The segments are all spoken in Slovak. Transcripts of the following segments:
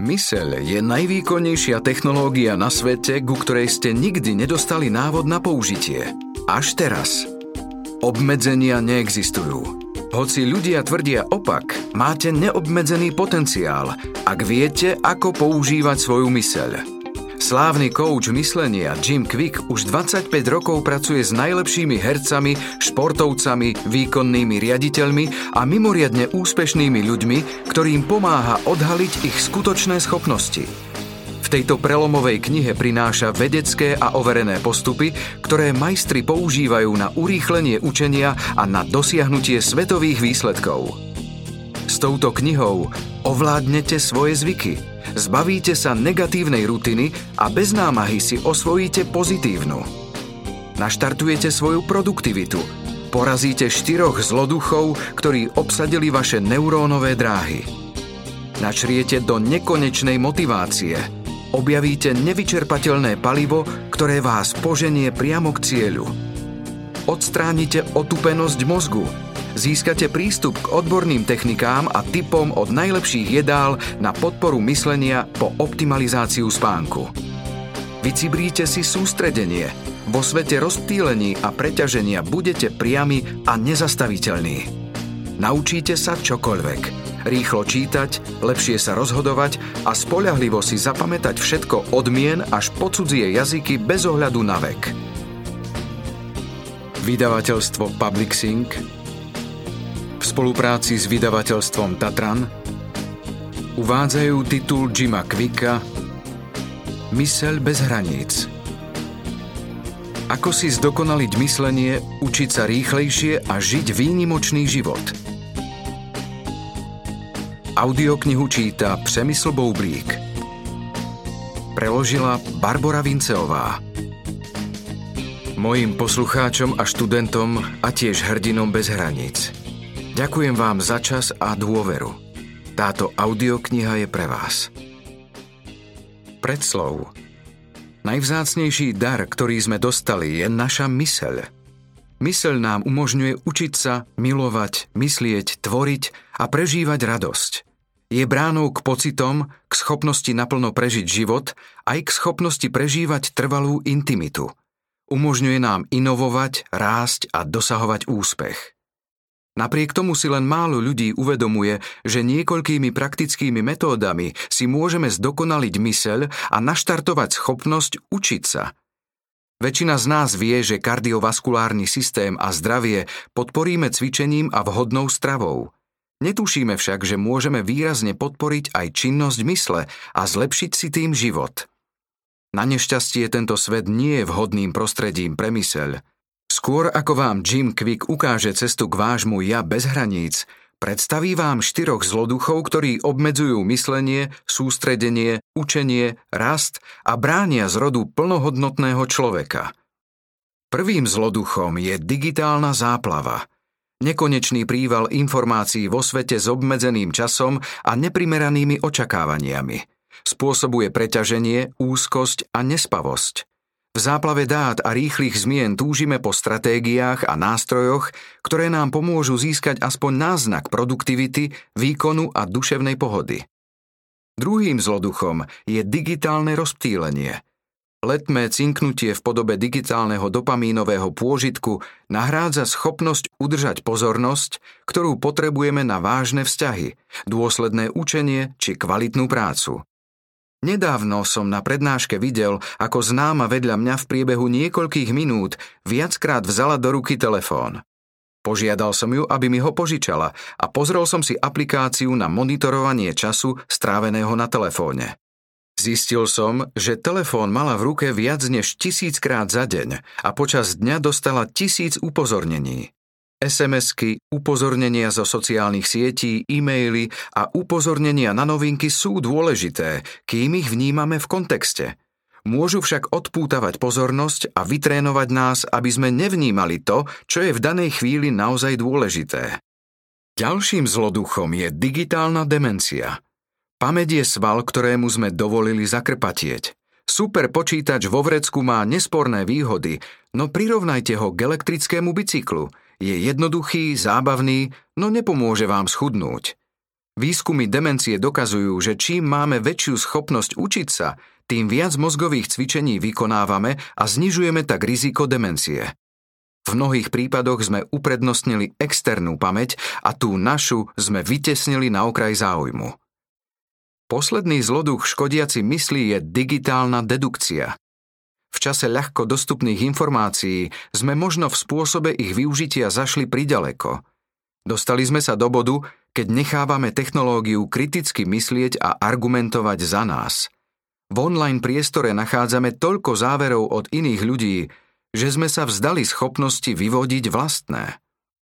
Myseľ je najvýkonnejšia technológia na svete, ku ktorej ste nikdy nedostali návod na použitie. Až teraz. Obmedzenia neexistujú. Hoci ľudia tvrdia opak, máte neobmedzený potenciál, ak viete, ako používať svoju myseľ. Slávny kouč myslenia Jim Quick už 25 rokov pracuje s najlepšími hercami, športovcami, výkonnými riaditeľmi a mimoriadne úspešnými ľuďmi, ktorým pomáha odhaliť ich skutočné schopnosti. V tejto prelomovej knihe prináša vedecké a overené postupy, ktoré majstri používajú na urýchlenie učenia a na dosiahnutie svetových výsledkov. S touto knihou ovládnete svoje zvyky – Zbavíte sa negatívnej rutiny a bez námahy si osvojíte pozitívnu. Naštartujete svoju produktivitu. Porazíte štyroch zloduchov, ktorí obsadili vaše neurónové dráhy. Načriete do nekonečnej motivácie. Objavíte nevyčerpateľné palivo, ktoré vás poženie priamo k cieľu. Odstránite otupenosť mozgu, získate prístup k odborným technikám a typom od najlepších jedál na podporu myslenia po optimalizáciu spánku. Vycibríte si sústredenie. Vo svete rozptýlení a preťaženia budete priami a nezastaviteľní. Naučíte sa čokoľvek. Rýchlo čítať, lepšie sa rozhodovať a spoľahlivo si zapamätať všetko od mien až po cudzie jazyky bez ohľadu na vek. Vydavateľstvo Public spolupráci s vydavateľstvom Tatran uvádzajú titul Jima Quicka Mysel bez hraníc. Ako si zdokonaliť myslenie, učiť sa rýchlejšie a žiť výnimočný život. Audioknihu číta Přemysl Boublík. Preložila Barbara Vinceová. Mojím poslucháčom a študentom a tiež hrdinom bez hraníc – Ďakujem vám za čas a dôveru. Táto audiokniha je pre vás. Predslov Najvzácnejší dar, ktorý sme dostali, je naša myseľ. Myseľ nám umožňuje učiť sa, milovať, myslieť, tvoriť a prežívať radosť. Je bránou k pocitom, k schopnosti naplno prežiť život, aj k schopnosti prežívať trvalú intimitu. Umožňuje nám inovovať, rásť a dosahovať úspech. Napriek tomu si len málo ľudí uvedomuje, že niekoľkými praktickými metódami si môžeme zdokonaliť myseľ a naštartovať schopnosť učiť sa. Väčšina z nás vie, že kardiovaskulárny systém a zdravie podporíme cvičením a vhodnou stravou. Netušíme však, že môžeme výrazne podporiť aj činnosť mysle a zlepšiť si tým život. Na nešťastie tento svet nie je vhodným prostredím pre myseľ. Skôr ako vám Jim Quick ukáže cestu k vášmu ja bez hraníc, predstaví vám štyroch zloduchov, ktorí obmedzujú myslenie, sústredenie, učenie, rast a bránia z rodu plnohodnotného človeka. Prvým zloduchom je digitálna záplava. Nekonečný príval informácií vo svete s obmedzeným časom a neprimeranými očakávaniami. Spôsobuje preťaženie, úzkosť a nespavosť. V záplave dát a rýchlych zmien túžime po stratégiách a nástrojoch, ktoré nám pomôžu získať aspoň náznak produktivity, výkonu a duševnej pohody. Druhým zloduchom je digitálne rozptýlenie. Letmé cinknutie v podobe digitálneho dopamínového pôžitku nahrádza schopnosť udržať pozornosť, ktorú potrebujeme na vážne vzťahy, dôsledné učenie či kvalitnú prácu. Nedávno som na prednáške videl, ako známa vedľa mňa v priebehu niekoľkých minút viackrát vzala do ruky telefón. Požiadal som ju, aby mi ho požičala a pozrel som si aplikáciu na monitorovanie času stráveného na telefóne. Zistil som, že telefón mala v ruke viac než tisíckrát za deň a počas dňa dostala tisíc upozornení. SMS-ky, upozornenia zo sociálnych sietí, e-maily a upozornenia na novinky sú dôležité, kým ich vnímame v kontexte. Môžu však odpútavať pozornosť a vytrénovať nás, aby sme nevnímali to, čo je v danej chvíli naozaj dôležité. Ďalším zloduchom je digitálna demencia. Pamäť je sval, ktorému sme dovolili zakrpatieť. Super počítač vo vrecku má nesporné výhody, no prirovnajte ho k elektrickému bicyklu – je jednoduchý, zábavný, no nepomôže vám schudnúť. Výskumy demencie dokazujú, že čím máme väčšiu schopnosť učiť sa, tým viac mozgových cvičení vykonávame a znižujeme tak riziko demencie. V mnohých prípadoch sme uprednostnili externú pamäť a tú našu sme vytesnili na okraj záujmu. Posledný zloduch škodiaci myslí je digitálna dedukcia. V čase ľahko dostupných informácií sme možno v spôsobe ich využitia zašli priďaleko. Dostali sme sa do bodu, keď nechávame technológiu kriticky myslieť a argumentovať za nás. V online priestore nachádzame toľko záverov od iných ľudí, že sme sa vzdali schopnosti vyvodiť vlastné.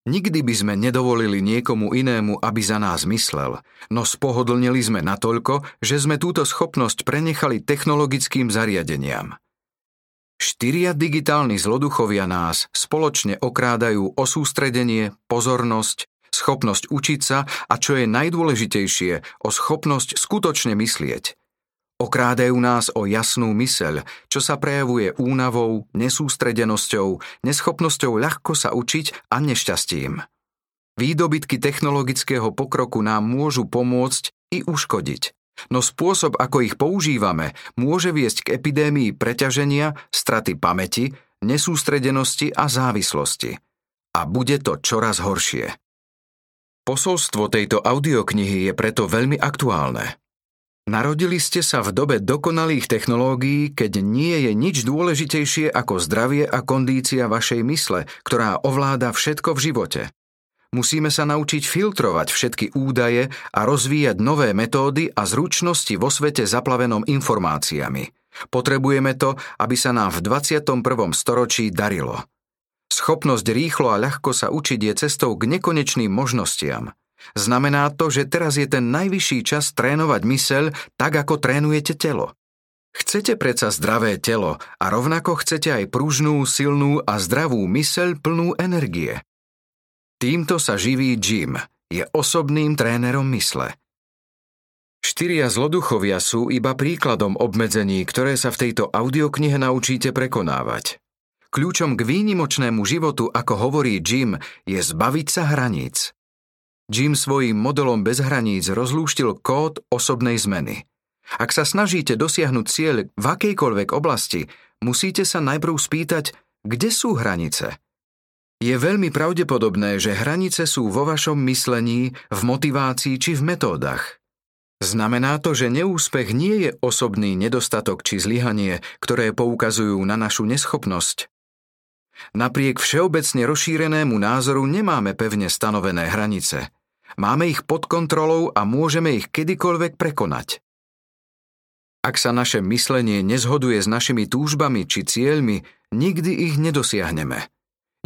Nikdy by sme nedovolili niekomu inému, aby za nás myslel, no spohodlnili sme natoľko, že sme túto schopnosť prenechali technologickým zariadeniam. Štyria digitálni zloduchovia nás spoločne okrádajú o sústredenie, pozornosť, schopnosť učiť sa a čo je najdôležitejšie, o schopnosť skutočne myslieť. Okrádajú nás o jasnú myseľ, čo sa prejavuje únavou, nesústredenosťou, neschopnosťou ľahko sa učiť a nešťastím. Výdobytky technologického pokroku nám môžu pomôcť i uškodiť, no spôsob, ako ich používame, môže viesť k epidémii preťaženia, straty pamäti, nesústredenosti a závislosti. A bude to čoraz horšie. Posolstvo tejto audioknihy je preto veľmi aktuálne. Narodili ste sa v dobe dokonalých technológií, keď nie je nič dôležitejšie ako zdravie a kondícia vašej mysle, ktorá ovláda všetko v živote. Musíme sa naučiť filtrovať všetky údaje a rozvíjať nové metódy a zručnosti vo svete zaplavenom informáciami. Potrebujeme to, aby sa nám v 21. storočí darilo. Schopnosť rýchlo a ľahko sa učiť je cestou k nekonečným možnostiam. Znamená to, že teraz je ten najvyšší čas trénovať myseľ tak, ako trénujete telo. Chcete predsa zdravé telo a rovnako chcete aj pružnú, silnú a zdravú myseľ plnú energie. Týmto sa živí Jim, je osobným trénerom mysle. Štyria zloduchovia sú iba príkladom obmedzení, ktoré sa v tejto audioknihe naučíte prekonávať. Kľúčom k výnimočnému životu, ako hovorí Jim, je zbaviť sa hraníc. Jim svojim modelom bez hraníc rozlúštil kód osobnej zmeny. Ak sa snažíte dosiahnuť cieľ v akejkoľvek oblasti, musíte sa najprv spýtať, kde sú hranice. Je veľmi pravdepodobné, že hranice sú vo vašom myslení, v motivácii či v metódach. Znamená to, že neúspech nie je osobný nedostatok či zlyhanie, ktoré poukazujú na našu neschopnosť. Napriek všeobecne rozšírenému názoru nemáme pevne stanovené hranice. Máme ich pod kontrolou a môžeme ich kedykoľvek prekonať. Ak sa naše myslenie nezhoduje s našimi túžbami či cieľmi, nikdy ich nedosiahneme.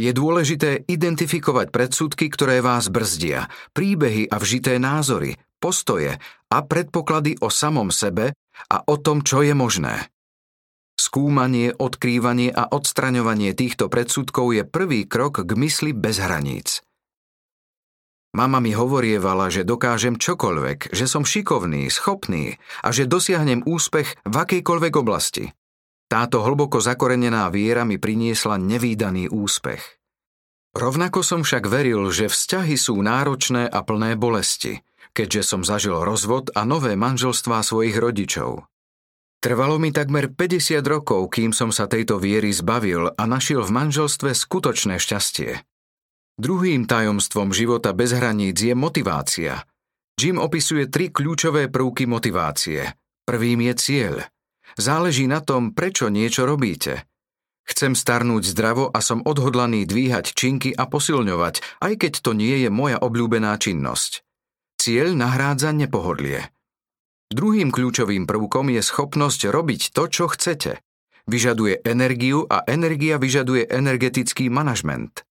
Je dôležité identifikovať predsudky, ktoré vás brzdia, príbehy a vžité názory, postoje a predpoklady o samom sebe a o tom, čo je možné. Skúmanie, odkrývanie a odstraňovanie týchto predsudkov je prvý krok k mysli bez hraníc. Mama mi hovorievala, že dokážem čokoľvek, že som šikovný, schopný a že dosiahnem úspech v akejkoľvek oblasti. Táto hlboko zakorenená viera mi priniesla nevýdaný úspech. Rovnako som však veril, že vzťahy sú náročné a plné bolesti, keďže som zažil rozvod a nové manželstvá svojich rodičov. Trvalo mi takmer 50 rokov, kým som sa tejto viery zbavil a našiel v manželstve skutočné šťastie. Druhým tajomstvom života bez hraníc je motivácia. Jim opisuje tri kľúčové prvky motivácie. Prvým je cieľ. Záleží na tom, prečo niečo robíte. Chcem starnúť zdravo a som odhodlaný dvíhať činky a posilňovať, aj keď to nie je moja obľúbená činnosť. Cieľ nahrádza nepohodlie. Druhým kľúčovým prvkom je schopnosť robiť to, čo chcete. Vyžaduje energiu a energia vyžaduje energetický manažment.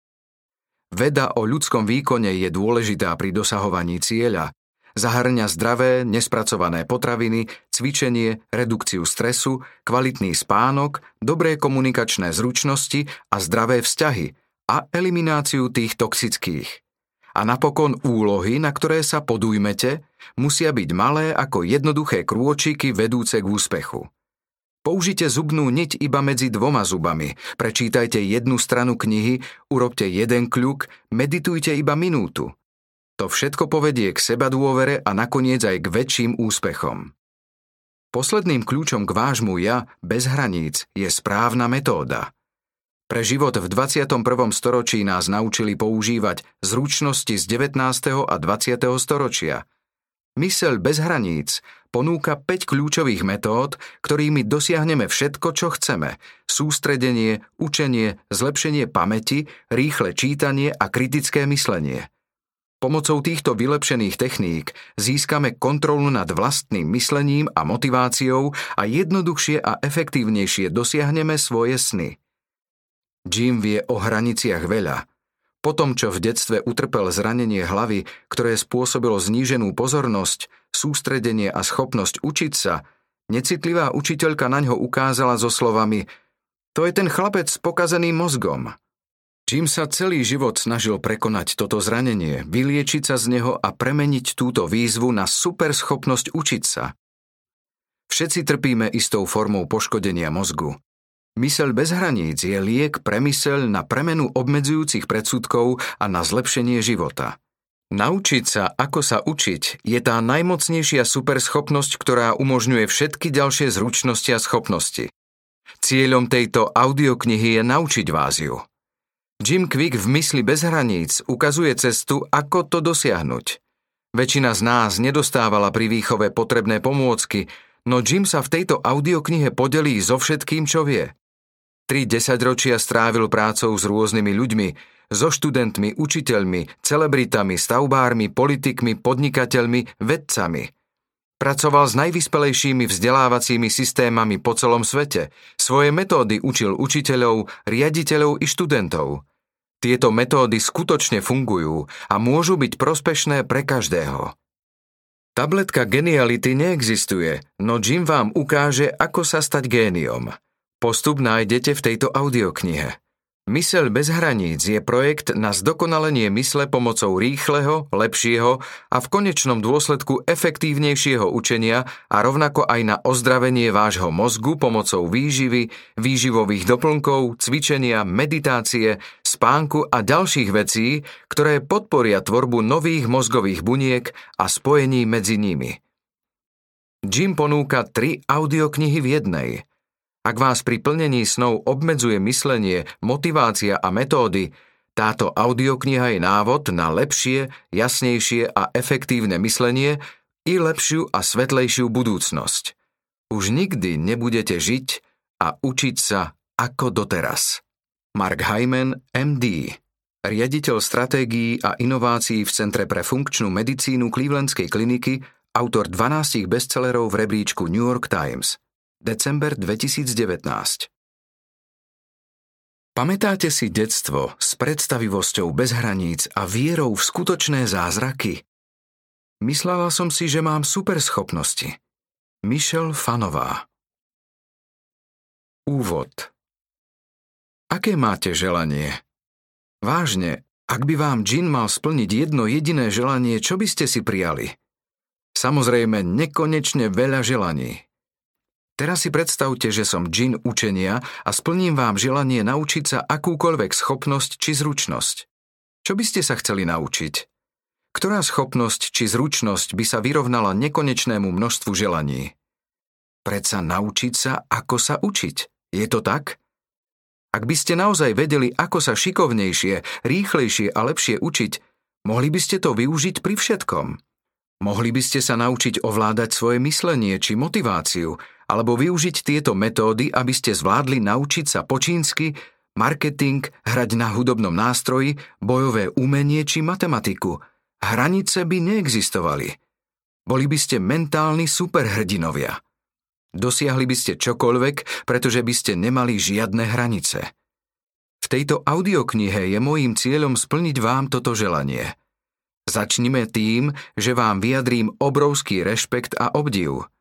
Veda o ľudskom výkone je dôležitá pri dosahovaní cieľa. Zahrňa zdravé, nespracované potraviny, cvičenie, redukciu stresu, kvalitný spánok, dobré komunikačné zručnosti a zdravé vzťahy a elimináciu tých toxických. A napokon úlohy, na ktoré sa podujmete, musia byť malé ako jednoduché krôčiky vedúce k úspechu. Použite zubnú niť iba medzi dvoma zubami, prečítajte jednu stranu knihy, urobte jeden kľuk, meditujte iba minútu. To všetko povedie k seba dôvere a nakoniec aj k väčším úspechom. Posledným kľúčom k vášmu ja bez hraníc je správna metóda. Pre život v 21. storočí nás naučili používať zručnosti z 19. a 20. storočia. Mysel bez hraníc ponúka 5 kľúčových metód, ktorými dosiahneme všetko, čo chceme. Sústredenie, učenie, zlepšenie pamäti, rýchle čítanie a kritické myslenie – Pomocou týchto vylepšených techník získame kontrolu nad vlastným myslením a motiváciou a jednoduchšie a efektívnejšie dosiahneme svoje sny. Jim vie o hraniciach veľa. Po tom, čo v detstve utrpel zranenie hlavy, ktoré spôsobilo zníženú pozornosť, sústredenie a schopnosť učiť sa, necitlivá učiteľka na ňo ukázala so slovami To je ten chlapec s pokazeným mozgom. Čím sa celý život snažil prekonať toto zranenie, vyliečiť sa z neho a premeniť túto výzvu na superschopnosť učiť sa. Všetci trpíme istou formou poškodenia mozgu. Mysel bez hraníc je liek pre mysel na premenu obmedzujúcich predsudkov a na zlepšenie života. Naučiť sa, ako sa učiť, je tá najmocnejšia superschopnosť, ktorá umožňuje všetky ďalšie zručnosti a schopnosti. Cieľom tejto audioknihy je naučiť vás ju. Jim Quick v Mysli bez hraníc ukazuje cestu, ako to dosiahnuť. Väčšina z nás nedostávala pri výchove potrebné pomôcky, no Jim sa v tejto audioknihe podelí so všetkým, čo vie. Tri desaťročia strávil prácou s rôznymi ľuďmi, so študentmi, učiteľmi, celebritami, stavbármi, politikmi, podnikateľmi, vedcami. Pracoval s najvyspelejšími vzdelávacími systémami po celom svete. Svoje metódy učil učiteľov, riaditeľov i študentov. Tieto metódy skutočne fungujú a môžu byť prospešné pre každého. Tabletka geniality neexistuje, no Jim vám ukáže, ako sa stať géniom. Postup nájdete v tejto audioknihe. Mysel bez hraníc je projekt na zdokonalenie mysle pomocou rýchleho, lepšieho a v konečnom dôsledku efektívnejšieho učenia a rovnako aj na ozdravenie vášho mozgu pomocou výživy, výživových doplnkov, cvičenia, meditácie, spánku a ďalších vecí, ktoré podporia tvorbu nových mozgových buniek a spojení medzi nimi. Jim ponúka tri audioknihy v jednej – ak vás pri plnení snov obmedzuje myslenie, motivácia a metódy, táto audiokniha je návod na lepšie, jasnejšie a efektívne myslenie i lepšiu a svetlejšiu budúcnosť. Už nikdy nebudete žiť a učiť sa ako doteraz. Mark Hyman, MD, riaditeľ stratégií a inovácií v Centre pre funkčnú medicínu Clevelandskej kliniky, autor 12 bestsellerov v rebríčku New York Times – December 2019 Pamätáte si detstvo s predstavivosťou bez hraníc a vierou v skutočné zázraky? Myslela som si, že mám superschopnosti. Michelle Fanová Úvod Aké máte želanie? Vážne, ak by vám džin mal splniť jedno jediné želanie, čo by ste si prijali? Samozrejme, nekonečne veľa želaní. Teraz si predstavte, že som džin učenia a splním vám želanie naučiť sa akúkoľvek schopnosť či zručnosť. Čo by ste sa chceli naučiť? Ktorá schopnosť či zručnosť by sa vyrovnala nekonečnému množstvu želaní? Predsa naučiť sa, ako sa učiť. Je to tak? Ak by ste naozaj vedeli, ako sa šikovnejšie, rýchlejšie a lepšie učiť, mohli by ste to využiť pri všetkom. Mohli by ste sa naučiť ovládať svoje myslenie či motiváciu, alebo využiť tieto metódy, aby ste zvládli naučiť sa po čínsky, marketing, hrať na hudobnom nástroji, bojové umenie či matematiku. Hranice by neexistovali. Boli by ste mentálni superhrdinovia. Dosiahli by ste čokoľvek, pretože by ste nemali žiadne hranice. V tejto audioknihe je môjim cieľom splniť vám toto želanie. Začnime tým, že vám vyjadrím obrovský rešpekt a obdiv –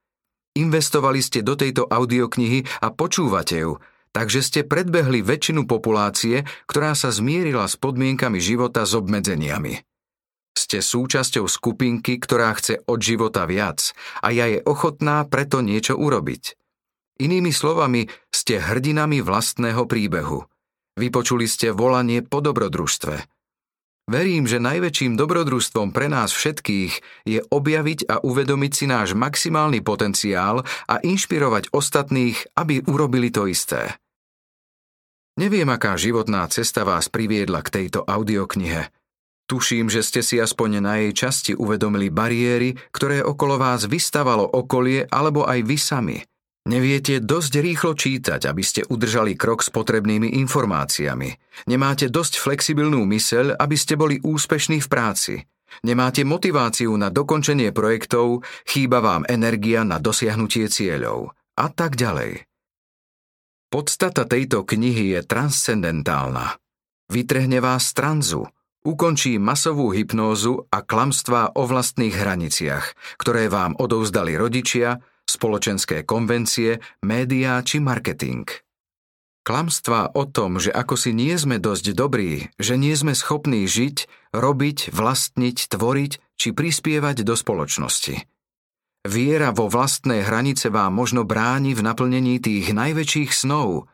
Investovali ste do tejto audioknihy a počúvate ju, takže ste predbehli väčšinu populácie, ktorá sa zmierila s podmienkami života s obmedzeniami. Ste súčasťou skupinky, ktorá chce od života viac a ja je ochotná preto niečo urobiť. Inými slovami, ste hrdinami vlastného príbehu. Vypočuli ste volanie po dobrodružstve. Verím, že najväčším dobrodružstvom pre nás všetkých je objaviť a uvedomiť si náš maximálny potenciál a inšpirovať ostatných, aby urobili to isté. Neviem, aká životná cesta vás priviedla k tejto audioknihe. Tuším, že ste si aspoň na jej časti uvedomili bariéry, ktoré okolo vás vystavalo okolie alebo aj vy sami – Neviete dosť rýchlo čítať, aby ste udržali krok s potrebnými informáciami. Nemáte dosť flexibilnú myseľ, aby ste boli úspešní v práci. Nemáte motiváciu na dokončenie projektov, chýba vám energia na dosiahnutie cieľov a tak ďalej. Podstata tejto knihy je transcendentálna. Vytrhne vás z tranzu, ukončí masovú hypnózu a klamstvá o vlastných hraniciach, ktoré vám odovzdali rodičia, spoločenské konvencie, médiá či marketing. Klamstvá o tom, že ako si nie sme dosť dobrí, že nie sme schopní žiť, robiť, vlastniť, tvoriť či prispievať do spoločnosti. Viera vo vlastné hranice vám možno bráni v naplnení tých najväčších snov.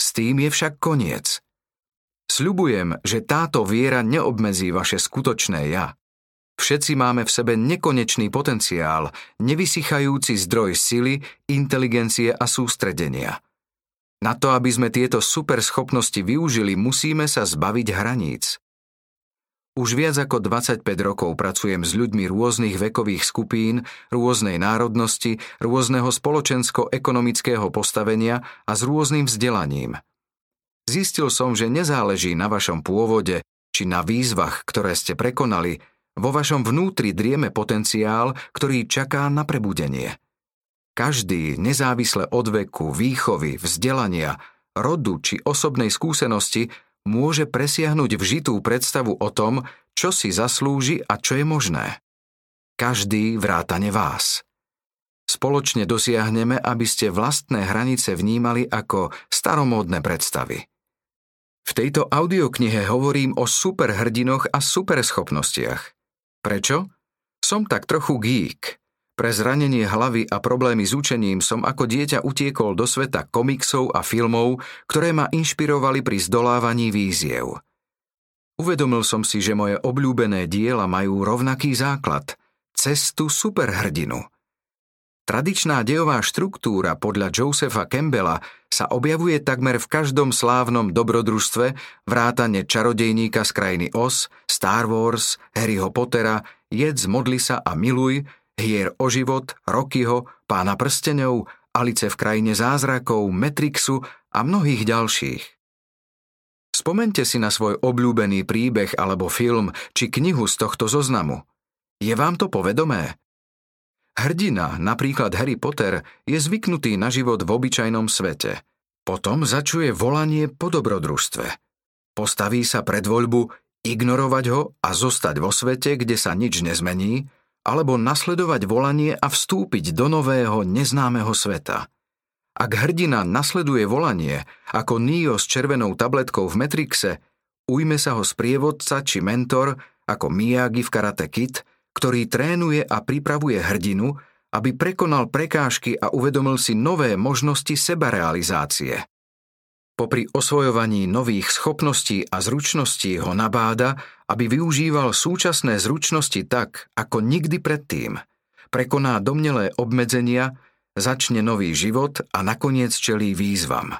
S tým je však koniec. Sľubujem, že táto viera neobmedzí vaše skutočné ja. Všetci máme v sebe nekonečný potenciál, nevysychajúci zdroj sily, inteligencie a sústredenia. Na to, aby sme tieto superschopnosti využili, musíme sa zbaviť hraníc. Už viac ako 25 rokov pracujem s ľuďmi rôznych vekových skupín, rôznej národnosti, rôzneho spoločensko-ekonomického postavenia a s rôznym vzdelaním. Zistil som, že nezáleží na vašom pôvode či na výzvach, ktoré ste prekonali, vo vašom vnútri drieme potenciál, ktorý čaká na prebudenie. Každý, nezávisle od veku, výchovy, vzdelania, rodu či osobnej skúsenosti, môže presiahnuť vžitú predstavu o tom, čo si zaslúži a čo je možné. Každý vrátane vás. Spoločne dosiahneme, aby ste vlastné hranice vnímali ako staromódne predstavy. V tejto audioknihe hovorím o superhrdinoch a superschopnostiach. Prečo? Som tak trochu geek. Pre zranenie hlavy a problémy s učením som ako dieťa utiekol do sveta komiksov a filmov, ktoré ma inšpirovali pri zdolávaní víziev. Uvedomil som si, že moje obľúbené diela majú rovnaký základ – cestu superhrdinu – Tradičná dejová štruktúra podľa Josepha Campbella sa objavuje takmer v každom slávnom dobrodružstve vrátane čarodejníka z krajiny Oz, Star Wars, Harryho Pottera, Jedz, modli sa a miluj, Hier o život, Rockyho, Pána prstenov, Alice v krajine zázrakov, Matrixu a mnohých ďalších. Spomente si na svoj obľúbený príbeh alebo film či knihu z tohto zoznamu. Je vám to povedomé? Hrdina, napríklad Harry Potter, je zvyknutý na život v obyčajnom svete. Potom začuje volanie po dobrodružstve. Postaví sa pred voľbu ignorovať ho a zostať vo svete, kde sa nič nezmení, alebo nasledovať volanie a vstúpiť do nového, neznámeho sveta. Ak hrdina nasleduje volanie, ako Neo s červenou tabletkou v Matrixe, ujme sa ho sprievodca či mentor, ako Miyagi v Karate Kid – ktorý trénuje a pripravuje hrdinu, aby prekonal prekážky a uvedomil si nové možnosti sebarealizácie. Popri osvojovaní nových schopností a zručností ho nabáda, aby využíval súčasné zručnosti tak, ako nikdy predtým. Prekoná domnelé obmedzenia, začne nový život a nakoniec čelí výzvam.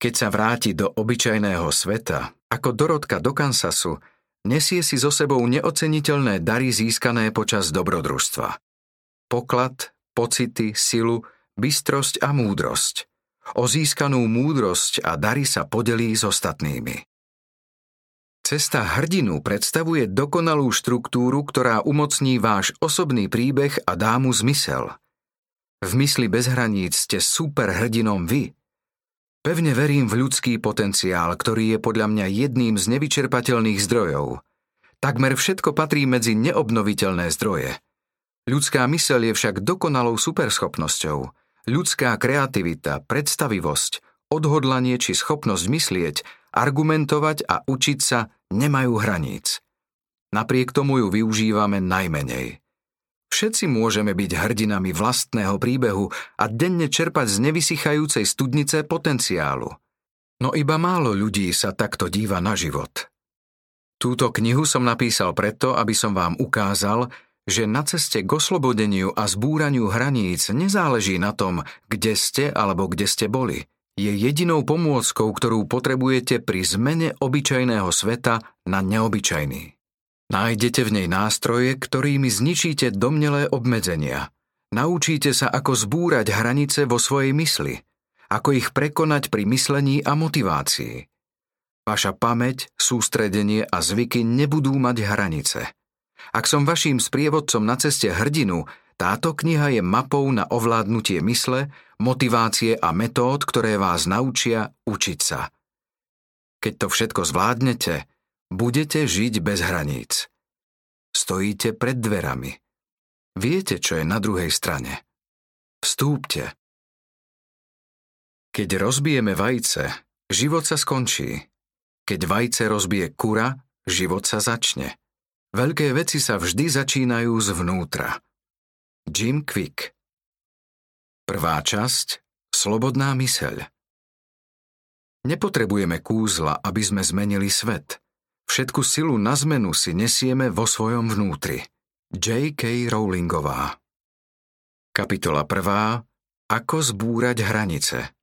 Keď sa vráti do obyčajného sveta, ako Dorotka do Kansasu, nesie si so sebou neoceniteľné dary získané počas dobrodružstva. Poklad, pocity, silu, bystrosť a múdrosť. O získanú múdrosť a dary sa podelí s ostatnými. Cesta hrdinu predstavuje dokonalú štruktúru, ktorá umocní váš osobný príbeh a dá mu zmysel. V mysli bez hraníc ste superhrdinom vy – Pevne verím v ľudský potenciál, ktorý je podľa mňa jedným z nevyčerpateľných zdrojov. Takmer všetko patrí medzi neobnoviteľné zdroje. Ľudská myseľ je však dokonalou superschopnosťou. Ľudská kreativita, predstavivosť, odhodlanie či schopnosť myslieť, argumentovať a učiť sa nemajú hraníc. Napriek tomu ju využívame najmenej. Všetci môžeme byť hrdinami vlastného príbehu a denne čerpať z nevysychajúcej studnice potenciálu. No iba málo ľudí sa takto díva na život. Túto knihu som napísal preto, aby som vám ukázal, že na ceste k oslobodeniu a zbúraniu hraníc nezáleží na tom, kde ste alebo kde ste boli. Je jedinou pomôckou, ktorú potrebujete pri zmene obyčajného sveta na neobyčajný. Nájdete v nej nástroje, ktorými zničíte domnelé obmedzenia. Naučíte sa, ako zbúrať hranice vo svojej mysli, ako ich prekonať pri myslení a motivácii. Vaša pamäť, sústredenie a zvyky nebudú mať hranice. Ak som vaším sprievodcom na ceste hrdinu, táto kniha je mapou na ovládnutie mysle, motivácie a metód, ktoré vás naučia učiť sa. Keď to všetko zvládnete, budete žiť bez hraníc. Stojíte pred dverami. Viete, čo je na druhej strane. Vstúpte. Keď rozbijeme vajce, život sa skončí. Keď vajce rozbije kura, život sa začne. Veľké veci sa vždy začínajú zvnútra. Jim Quick Prvá časť Slobodná myseľ Nepotrebujeme kúzla, aby sme zmenili svet. Všetku silu na zmenu si nesieme vo svojom vnútri. J.K. Rowlingová Kapitola 1. Ako zbúrať hranice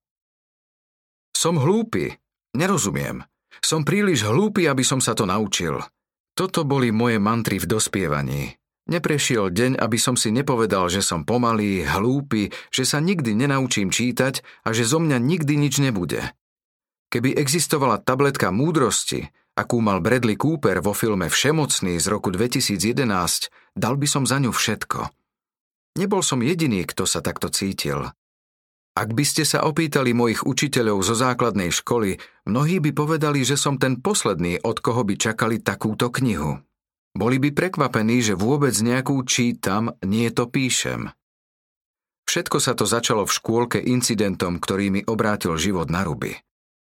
Som hlúpy, nerozumiem. Som príliš hlúpy, aby som sa to naučil. Toto boli moje mantry v dospievaní. Neprešiel deň, aby som si nepovedal, že som pomalý, hlúpy, že sa nikdy nenaučím čítať a že zo mňa nikdy nič nebude. Keby existovala tabletka múdrosti, akú mal Bradley Cooper vo filme Všemocný z roku 2011, dal by som za ňu všetko. Nebol som jediný, kto sa takto cítil. Ak by ste sa opýtali mojich učiteľov zo základnej školy, mnohí by povedali, že som ten posledný, od koho by čakali takúto knihu. Boli by prekvapení, že vôbec nejakú čítam, nie to píšem. Všetko sa to začalo v škôlke incidentom, ktorý mi obrátil život na ruby.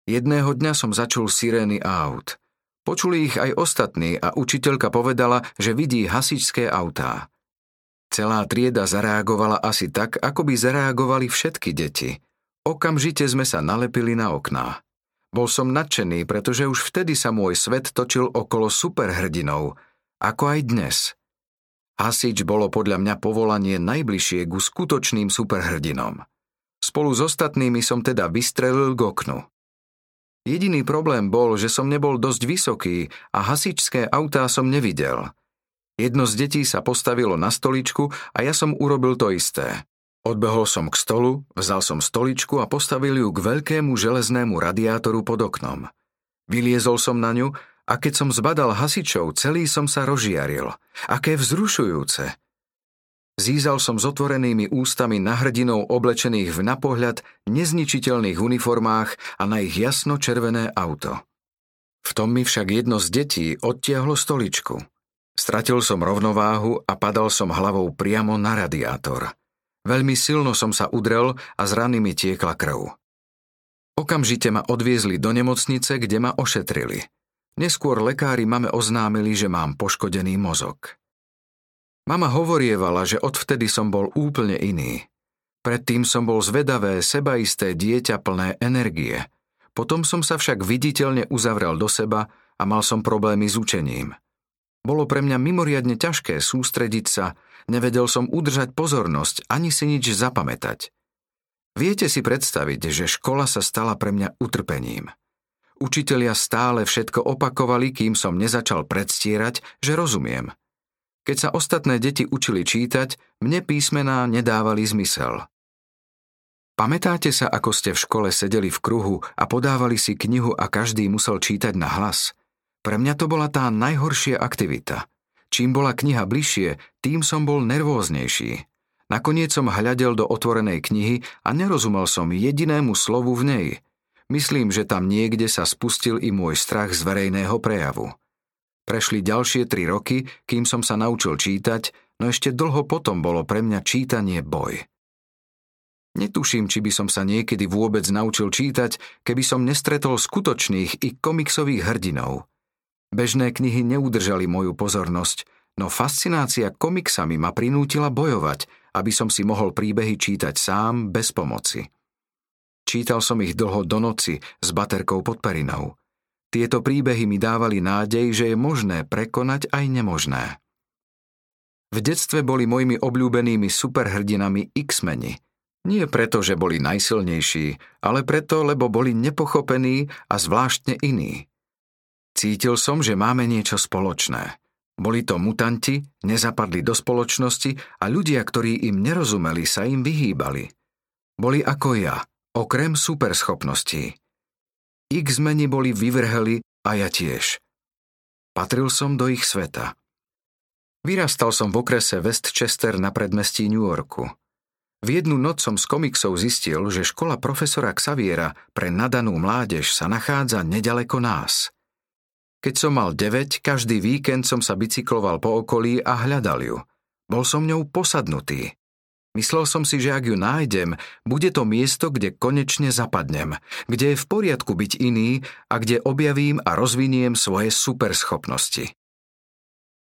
Jedného dňa som začul sirény aut. Počuli ich aj ostatní a učiteľka povedala, že vidí hasičské autá. Celá trieda zareagovala asi tak, ako by zareagovali všetky deti. Okamžite sme sa nalepili na okná. Bol som nadšený, pretože už vtedy sa môj svet točil okolo superhrdinov, ako aj dnes. Hasič bolo podľa mňa povolanie najbližšie ku skutočným superhrdinom. Spolu s ostatnými som teda vystrelil k oknu. Jediný problém bol, že som nebol dosť vysoký a hasičské autá som nevidel – Jedno z detí sa postavilo na stoličku a ja som urobil to isté. Odbehol som k stolu, vzal som stoličku a postavil ju k veľkému železnému radiátoru pod oknom. Vyliezol som na ňu a keď som zbadal hasičov, celý som sa rozžiaril. Aké vzrušujúce! Zízal som s otvorenými ústami na hrdinov oblečených v napohľad nezničiteľných uniformách a na ich jasno červené auto. V tom mi však jedno z detí odtiahlo stoličku. Stratil som rovnováhu a padal som hlavou priamo na radiátor. Veľmi silno som sa udrel a z rany mi tiekla krv. Okamžite ma odviezli do nemocnice, kde ma ošetrili. Neskôr lekári mame oznámili, že mám poškodený mozog. Mama hovorievala, že odvtedy som bol úplne iný. Predtým som bol zvedavé, sebaisté dieťa plné energie. Potom som sa však viditeľne uzavrel do seba a mal som problémy s učením. Bolo pre mňa mimoriadne ťažké sústrediť sa, nevedel som udržať pozornosť ani si nič zapamätať. Viete si predstaviť, že škola sa stala pre mňa utrpením. Učitelia stále všetko opakovali, kým som nezačal predstierať, že rozumiem. Keď sa ostatné deti učili čítať, mne písmená nedávali zmysel. Pamätáte sa, ako ste v škole sedeli v kruhu a podávali si knihu a každý musel čítať na hlas – pre mňa to bola tá najhoršia aktivita. Čím bola kniha bližšie, tým som bol nervóznejší. Nakoniec som hľadel do otvorenej knihy a nerozumel som jedinému slovu v nej. Myslím, že tam niekde sa spustil i môj strach z verejného prejavu. Prešli ďalšie tri roky, kým som sa naučil čítať, no ešte dlho potom bolo pre mňa čítanie boj. Netuším, či by som sa niekedy vôbec naučil čítať, keby som nestretol skutočných i komiksových hrdinov – Bežné knihy neudržali moju pozornosť, no fascinácia komiksami ma prinútila bojovať, aby som si mohol príbehy čítať sám bez pomoci. Čítal som ich dlho do noci s baterkou pod perinou. Tieto príbehy mi dávali nádej, že je možné prekonať aj nemožné. V detstve boli mojimi obľúbenými superhrdinami X-meni. Nie preto, že boli najsilnejší, ale preto, lebo boli nepochopení a zvláštne iní. Cítil som, že máme niečo spoločné. Boli to mutanti, nezapadli do spoločnosti a ľudia, ktorí im nerozumeli, sa im vyhýbali. Boli ako ja, okrem superschopností. X-meni boli vyvrheli a ja tiež. Patril som do ich sveta. Vyrastal som v okrese Westchester na predmestí New Yorku. V jednu noc som z komiksov zistil, že škola profesora Xaviera pre nadanú mládež sa nachádza nedaleko nás. Keď som mal 9, každý víkend som sa bicykloval po okolí a hľadal ju. Bol som ňou posadnutý. Myslel som si, že ak ju nájdem, bude to miesto, kde konečne zapadnem, kde je v poriadku byť iný a kde objavím a rozviniem svoje superschopnosti.